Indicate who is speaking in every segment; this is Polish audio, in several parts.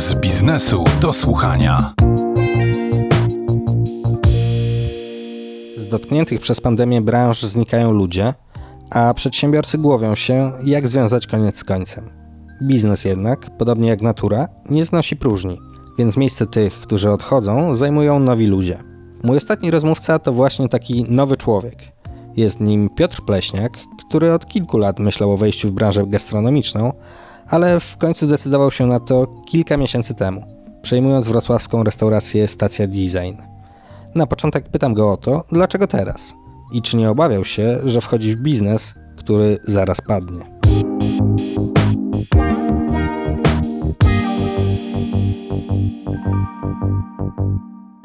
Speaker 1: z biznesu do słuchania.
Speaker 2: Z dotkniętych przez pandemię branż znikają ludzie, a przedsiębiorcy głowią się, jak związać koniec z końcem. Biznes jednak, podobnie jak natura, nie znosi próżni, więc miejsce tych, którzy odchodzą, zajmują nowi ludzie. Mój ostatni rozmówca to właśnie taki nowy człowiek. Jest nim Piotr Pleśniak, który od kilku lat myślał o wejściu w branżę gastronomiczną, ale w końcu zdecydował się na to kilka miesięcy temu, przejmując wrocławską restaurację Stacja Design. Na początek pytam go o to, dlaczego teraz i czy nie obawiał się, że wchodzi w biznes, który zaraz padnie.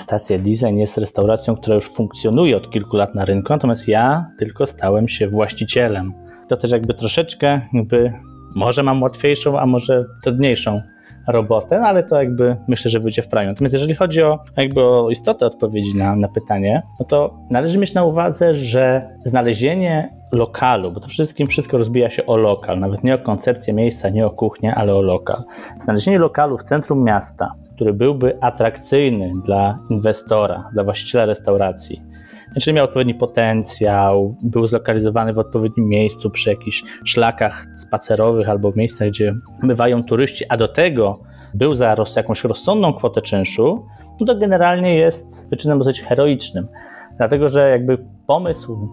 Speaker 3: Stacja Design jest restauracją, która już funkcjonuje od kilku lat na rynku, natomiast ja tylko stałem się właścicielem. To też jakby troszeczkę jakby może mam łatwiejszą, a może trudniejszą robotę, ale to jakby myślę, że wyjdzie w praniu. Natomiast jeżeli chodzi o jakby o istotę odpowiedzi na, na pytanie, no to należy mieć na uwadze, że znalezienie lokalu, bo to wszystkim wszystko rozbija się o lokal, nawet nie o koncepcję miejsca, nie o kuchnię, ale o lokal. Znalezienie lokalu w centrum miasta, który byłby atrakcyjny dla inwestora, dla właściciela restauracji, znaczy miał odpowiedni potencjał, był zlokalizowany w odpowiednim miejscu przy jakichś szlakach spacerowych albo w miejscach, gdzie bywają turyści, a do tego był za jakąś rozsądną kwotę czynszu, no to generalnie jest wyczynem dosyć heroicznym. Dlatego, że jakby pomysł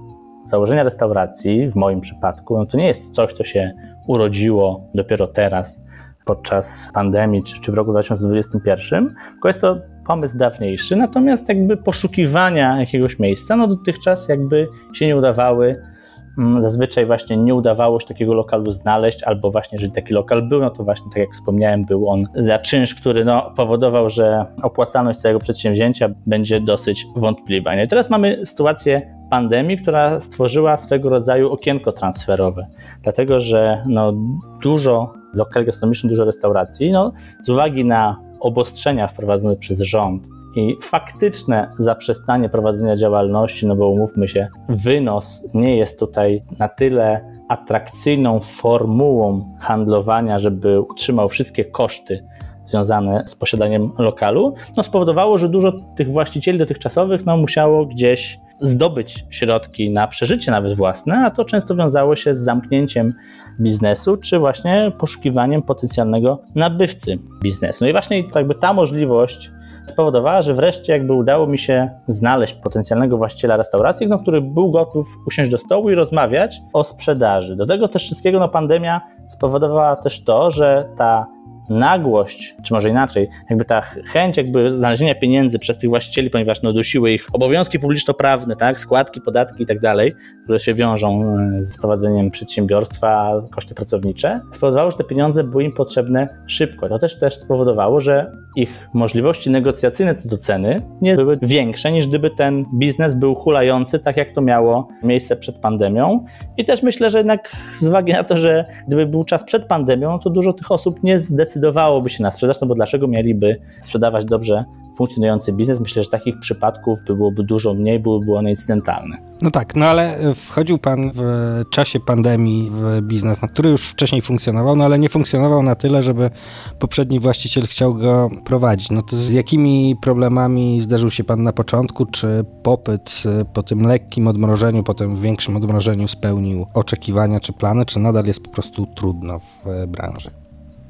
Speaker 3: założenia restauracji, w moim przypadku, no to nie jest coś, co się urodziło dopiero teraz, podczas pandemii czy, czy w roku 2021, tylko jest to pomysł dawniejszy, natomiast jakby poszukiwania jakiegoś miejsca, no dotychczas jakby się nie udawały. Mm, zazwyczaj właśnie nie udawało się takiego lokalu znaleźć, albo właśnie, jeżeli taki lokal był, no to właśnie, tak jak wspomniałem, był on za czynsz, który no, powodował, że opłacalność całego przedsięwzięcia będzie dosyć wątpliwa. No i teraz mamy sytuację pandemii, która stworzyła swego rodzaju okienko transferowe, dlatego że no, dużo lokal gastronomicznych, dużo restauracji, no, z uwagi na obostrzenia wprowadzone przez rząd i faktyczne zaprzestanie prowadzenia działalności, no bo umówmy się, wynos nie jest tutaj na tyle atrakcyjną formułą handlowania, żeby utrzymał wszystkie koszty związane z posiadaniem lokalu, no spowodowało, że dużo tych właścicieli dotychczasowych no, musiało gdzieś zdobyć środki na przeżycie nawet własne, a to często wiązało się z zamknięciem biznesu, czy właśnie poszukiwaniem potencjalnego nabywcy biznesu. No i właśnie jakby ta możliwość spowodowała, że wreszcie jakby udało mi się znaleźć potencjalnego właściciela restauracji, no, który był gotów usiąść do stołu i rozmawiać o sprzedaży. Do tego też wszystkiego no, pandemia spowodowała też to, że ta nagłość, czy może inaczej, jakby ta chęć jakby znalezienia pieniędzy przez tych właścicieli, ponieważ no, dusiły ich obowiązki publiczno-prawne, tak, składki, podatki i tak dalej, które się wiążą e, z prowadzeniem przedsiębiorstwa, koszty pracownicze, spowodowało, że te pieniądze były im potrzebne szybko. To też, też spowodowało, że ich możliwości negocjacyjne co do ceny nie były większe niż gdyby ten biznes był hulający, tak jak to miało miejsce przed pandemią. I też myślę, że jednak z uwagi na to, że gdyby był czas przed pandemią, to dużo tych osób nie zdecydowałoby się na sprzedaż, no bo dlaczego mieliby sprzedawać dobrze funkcjonujący biznes? Myślę, że takich przypadków byłoby dużo mniej, byłyby one incydentalne.
Speaker 2: No tak, no ale e, wchodził pan w czasie pandemii w biznes, no, który już wcześniej funkcjonował, no ale nie funkcjonował na tyle, żeby poprzedni właściciel chciał go prowadzić. No to z jakimi problemami zderzył się pan na początku? Czy popyt e, po tym lekkim odmrożeniu, po tym większym odmrożeniu spełnił oczekiwania czy plany, czy nadal jest po prostu trudno w e, branży?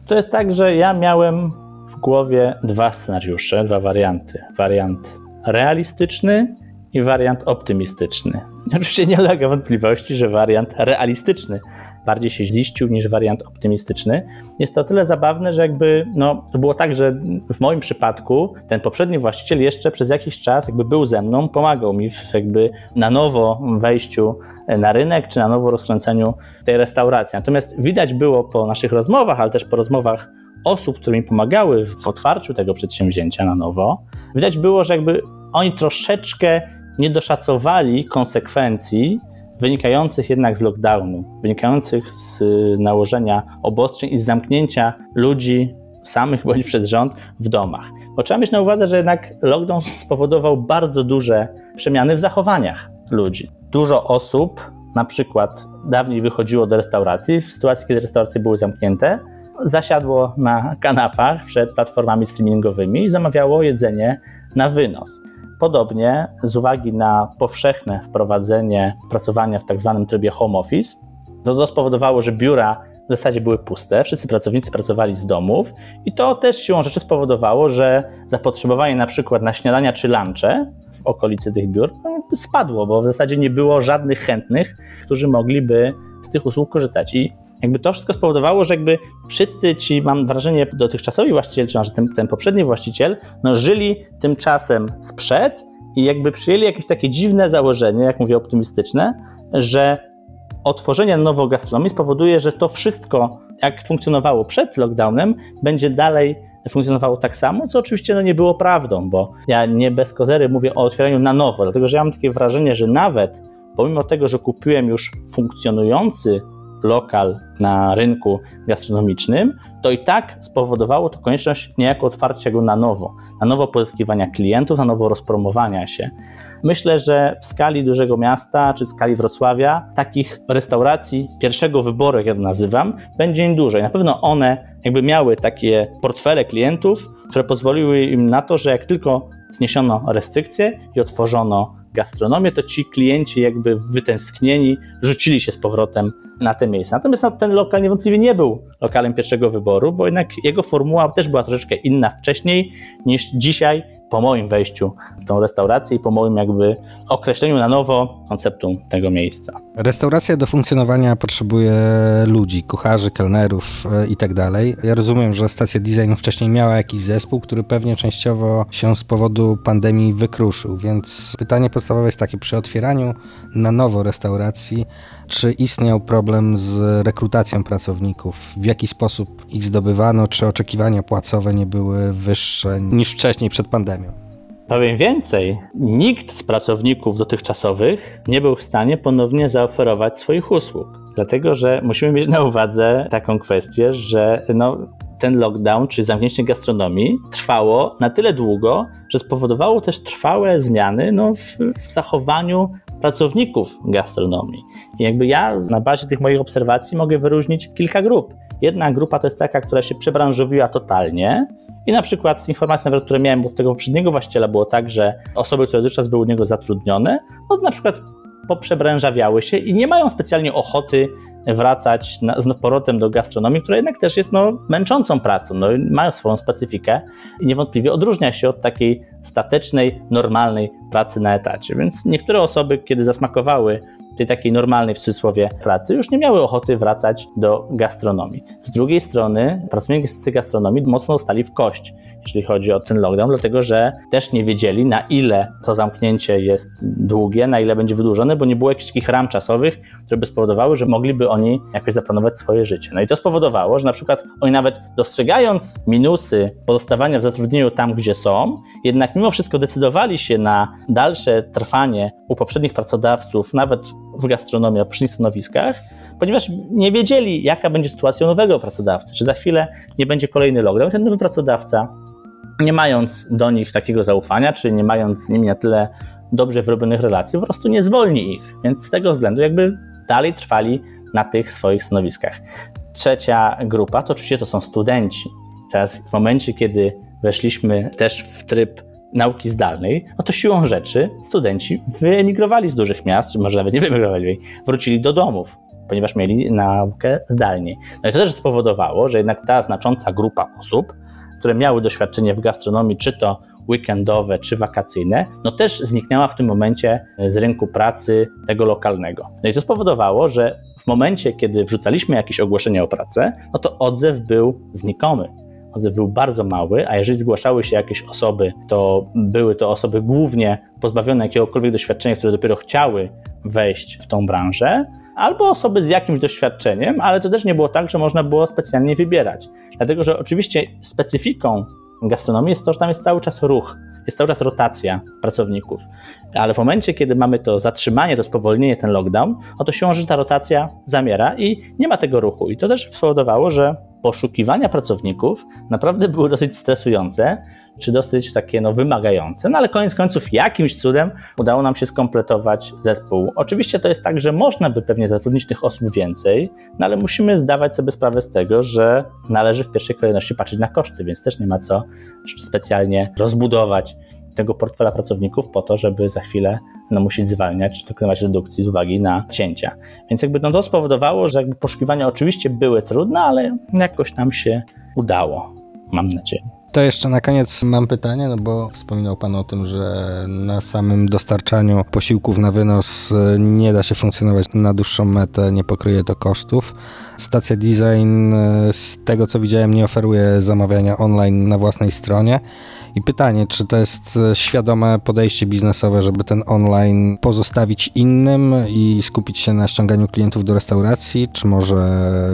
Speaker 3: To jest tak, że ja miałem w głowie dwa scenariusze, dwa warianty. Wariant realistyczny i wariant optymistyczny. Oczywiście nie ulega wątpliwości, że wariant realistyczny bardziej się ziścił niż wariant optymistyczny. Jest to o tyle zabawne, że jakby no, było tak, że w moim przypadku ten poprzedni właściciel jeszcze przez jakiś czas jakby był ze mną, pomagał mi w jakby na nowo wejściu na rynek, czy na nowo rozkręceniu tej restauracji. Natomiast widać było po naszych rozmowach, ale też po rozmowach osób, które mi pomagały w otwarciu tego przedsięwzięcia na nowo, widać było, że jakby oni troszeczkę nie doszacowali konsekwencji wynikających jednak z lockdownu, wynikających z nałożenia obostrzeń i zamknięcia ludzi samych bądź przez rząd w domach. Bo trzeba mieć na uwadze, że jednak lockdown spowodował bardzo duże przemiany w zachowaniach ludzi. Dużo osób, na przykład dawniej wychodziło do restauracji w sytuacji, kiedy restauracje były zamknięte, zasiadło na kanapach przed platformami streamingowymi i zamawiało jedzenie na wynos. Podobnie z uwagi na powszechne wprowadzenie pracowania w tak zwanym trybie home office, to, to spowodowało, że biura w zasadzie były puste, wszyscy pracownicy pracowali z domów i to też siłą rzeczy spowodowało, że zapotrzebowanie na przykład na śniadania czy lunche w okolicy tych biur no, spadło, bo w zasadzie nie było żadnych chętnych, którzy mogliby z tych usług korzystać. I jakby to wszystko spowodowało, że jakby wszyscy ci, mam wrażenie, dotychczasowi właściciele, czy ten, ten poprzedni właściciel, no żyli tym czasem sprzed i jakby przyjęli jakieś takie dziwne założenie, jak mówię, optymistyczne, że otworzenie nowo gastronomii spowoduje, że to wszystko, jak funkcjonowało przed lockdownem, będzie dalej funkcjonowało tak samo, co oczywiście no, nie było prawdą, bo ja nie bez kozery mówię o otwieraniu na nowo, dlatego że ja mam takie wrażenie, że nawet pomimo tego, że kupiłem już funkcjonujący lokal na rynku gastronomicznym, to i tak spowodowało to konieczność niejako otwarcia go na nowo, na nowo pozyskiwania klientów, na nowo rozpromowania się. Myślę, że w skali dużego miasta czy w skali Wrocławia takich restauracji pierwszego wyboru, jak ja to nazywam, będzie im dużo. I na pewno one jakby miały takie portfele klientów, które pozwoliły im na to, że jak tylko zniesiono restrykcje i otworzono gastronomię, to ci klienci jakby wytęsknieni rzucili się z powrotem na te miejsca. Natomiast no, ten lokal niewątpliwie nie był lokalem pierwszego wyboru, bo jednak jego formuła też była troszeczkę inna wcześniej niż dzisiaj po moim wejściu w tą restaurację i po moim jakby określeniu na nowo konceptu tego miejsca.
Speaker 2: Restauracja do funkcjonowania potrzebuje ludzi, kucharzy, kelnerów e, i tak dalej. Ja rozumiem, że stacja design wcześniej miała jakiś zespół, który pewnie częściowo się z powodu pandemii wykruszył, więc pytanie podstawowe jest takie, przy otwieraniu na nowo restauracji, czy istniał problem z rekrutacją pracowników? W jaki sposób ich zdobywano? Czy oczekiwania płacowe nie były wyższe niż wcześniej przed pandemią?
Speaker 3: Powiem więcej, nikt z pracowników dotychczasowych nie był w stanie ponownie zaoferować swoich usług. Dlatego, że musimy mieć na uwadze taką kwestię, że no, ten lockdown czy zamknięcie gastronomii trwało na tyle długo, że spowodowało też trwałe zmiany no, w, w zachowaniu pracowników gastronomii. I jakby ja na bazie tych moich obserwacji mogę wyróżnić kilka grup. Jedna grupa to jest taka, która się przebranżowiła totalnie, i na przykład z informacji, nawet, które miałem od tego poprzedniego właściciela, było tak, że osoby, które dotychczas były u niego zatrudnione, no na przykład poprzebranżawiały się i nie mają specjalnie ochoty wracać na, z powrotem do gastronomii, która jednak też jest no, męczącą pracą, no, mają swoją specyfikę i niewątpliwie odróżnia się od takiej statecznej, normalnej pracy na etacie. Więc niektóre osoby, kiedy zasmakowały tej takiej normalnej w cudzysłowie pracy, już nie miały ochoty wracać do gastronomii. Z drugiej strony pracownicy gastronomii mocno stali w kość, jeśli chodzi o ten lockdown, dlatego że też nie wiedzieli, na ile to zamknięcie jest długie, na ile będzie wydłużone, bo nie było jakichś takich ram czasowych, które by spowodowały, że mogliby oni jakoś zaplanować swoje życie. No i to spowodowało, że na przykład oni nawet dostrzegając minusy pozostawania w zatrudnieniu tam, gdzie są, jednak mimo wszystko decydowali się na dalsze trwanie u poprzednich pracodawców, nawet w gastronomii, poprzednich stanowiskach, ponieważ nie wiedzieli, jaka będzie sytuacja nowego pracodawcy, czy za chwilę nie będzie kolejny lockdown. Ten nowy pracodawca, nie mając do nich takiego zaufania, czy nie mając z nimi na tyle dobrze wyrobionych relacji, po prostu nie zwolni ich. Więc z tego względu jakby dalej trwali na tych swoich stanowiskach. Trzecia grupa to oczywiście to są studenci. Teraz w momencie, kiedy weszliśmy też w tryb nauki zdalnej, no to siłą rzeczy studenci wyemigrowali z dużych miast, może nawet nie wyemigrowali, wrócili do domów, ponieważ mieli naukę zdalnie. No i to też spowodowało, że jednak ta znacząca grupa osób, które miały doświadczenie w gastronomii, czy to weekendowe, czy wakacyjne, no też zniknęła w tym momencie z rynku pracy tego lokalnego. No i to spowodowało, że w momencie, kiedy wrzucaliśmy jakieś ogłoszenie o pracę, no to odzew był znikomy odzew był bardzo mały, a jeżeli zgłaszały się jakieś osoby, to były to osoby głównie pozbawione jakiegokolwiek doświadczenia, które dopiero chciały wejść w tą branżę, albo osoby z jakimś doświadczeniem, ale to też nie było tak, że można było specjalnie wybierać. Dlatego, że oczywiście specyfiką gastronomii jest to, że tam jest cały czas ruch, jest cały czas rotacja pracowników. Ale w momencie, kiedy mamy to zatrzymanie, to spowolnienie, ten lockdown, no to się że ta rotacja zamiera i nie ma tego ruchu. I to też spowodowało, że poszukiwania pracowników naprawdę były dosyć stresujące, czy dosyć takie no, wymagające, no ale koniec końców jakimś cudem udało nam się skompletować zespół. Oczywiście to jest tak, że można by pewnie zatrudnić tych osób więcej, no ale musimy zdawać sobie sprawę z tego, że należy w pierwszej kolejności patrzeć na koszty, więc też nie ma co specjalnie rozbudować tego portfela pracowników po to, żeby za chwilę no, musieć zwalniać czy dokonywać redukcji z uwagi na cięcia. Więc jakby no, to spowodowało, że jakby poszukiwania oczywiście były trudne, ale jakoś nam się udało, mam nadzieję.
Speaker 2: To jeszcze na koniec mam pytanie, no bo wspominał Pan o tym, że na samym dostarczaniu posiłków na wynos e, nie da się funkcjonować na dłuższą metę, nie pokryje to kosztów. Stacja Design, e, z tego co widziałem, nie oferuje zamawiania online na własnej stronie. I pytanie, czy to jest e, świadome podejście biznesowe, żeby ten online pozostawić innym i skupić się na ściąganiu klientów do restauracji, czy może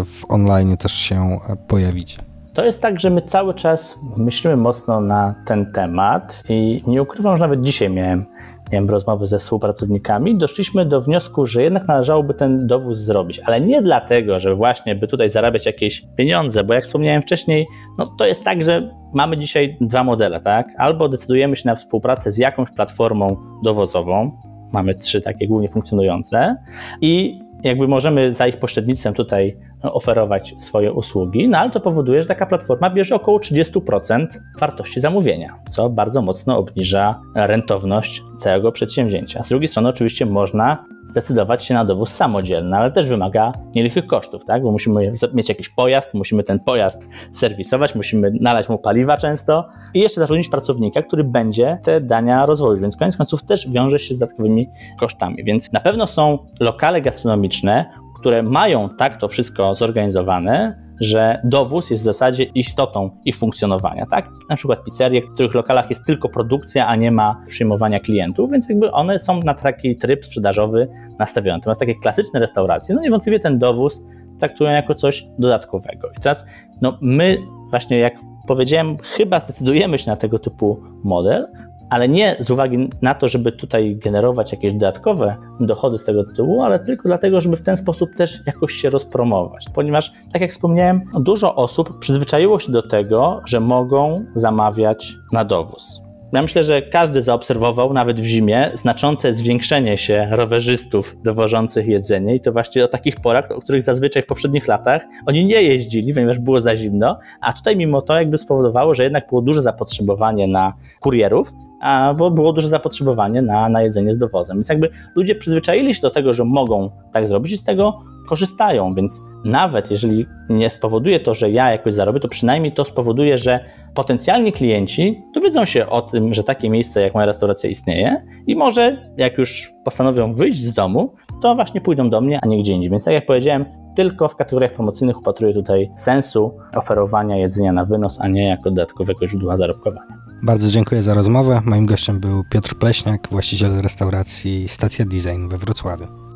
Speaker 2: w online też się pojawić?
Speaker 3: To jest tak, że my cały czas myślimy mocno na ten temat i nie ukrywam, że nawet dzisiaj miałem, miałem rozmowy ze współpracownikami. Doszliśmy do wniosku, że jednak należałoby ten dowóz zrobić, ale nie dlatego, że właśnie by tutaj zarabiać jakieś pieniądze, bo jak wspomniałem wcześniej, no to jest tak, że mamy dzisiaj dwa modele, tak? Albo decydujemy się na współpracę z jakąś platformą dowozową, mamy trzy takie głównie funkcjonujące i jakby możemy za ich pośrednictwem tutaj oferować swoje usługi, no ale to powoduje, że taka platforma bierze około 30% wartości zamówienia, co bardzo mocno obniża rentowność całego przedsięwzięcia. Z drugiej strony oczywiście można zdecydować się na dowóz samodzielny, ale też wymaga nielichych kosztów, tak? bo musimy mieć jakiś pojazd, musimy ten pojazd serwisować, musimy nalać mu paliwa często i jeszcze zatrudnić pracownika, który będzie te dania rozwoził, więc koniec końców też wiąże się z dodatkowymi kosztami. Więc na pewno są lokale gastronomiczne, które mają tak to wszystko zorganizowane, że dowóz jest w zasadzie istotą ich funkcjonowania, tak? Na przykład pizzerie, w których lokalach jest tylko produkcja, a nie ma przyjmowania klientów, więc jakby one są na taki tryb sprzedażowy nastawione. Natomiast takie klasyczne restauracje, no niewątpliwie ten dowóz traktują jako coś dodatkowego. I teraz, no my właśnie jak powiedziałem, chyba zdecydujemy się na tego typu model, ale nie z uwagi na to, żeby tutaj generować jakieś dodatkowe dochody z tego tytułu, ale tylko dlatego, żeby w ten sposób też jakoś się rozpromować. Ponieważ, tak jak wspomniałem, dużo osób przyzwyczaiło się do tego, że mogą zamawiać na dowóz. Ja myślę, że każdy zaobserwował, nawet w zimie, znaczące zwiększenie się rowerzystów dowożących jedzenie i to właśnie o takich porach, o których zazwyczaj w poprzednich latach oni nie jeździli, ponieważ było za zimno, a tutaj mimo to jakby spowodowało, że jednak było duże zapotrzebowanie na kurierów, a bo było duże zapotrzebowanie na, na jedzenie z dowozem. Więc jakby ludzie przyzwyczaili się do tego, że mogą tak zrobić i z tego korzystają, więc nawet jeżeli nie spowoduje to, że ja jakoś zarobię, to przynajmniej to spowoduje, że potencjalni klienci dowiedzą się o tym, że takie miejsce jak moja restauracja istnieje i może jak już postanowią wyjść z domu, to właśnie pójdą do mnie, a nie gdzie indziej. Więc tak jak powiedziałem, tylko w kategoriach promocyjnych upatruję tutaj sensu oferowania jedzenia na wynos, a nie jako dodatkowego źródła zarobkowania.
Speaker 2: Bardzo dziękuję za rozmowę. Moim gościem był Piotr Pleśniak, właściciel restauracji Stacja Design we Wrocławiu.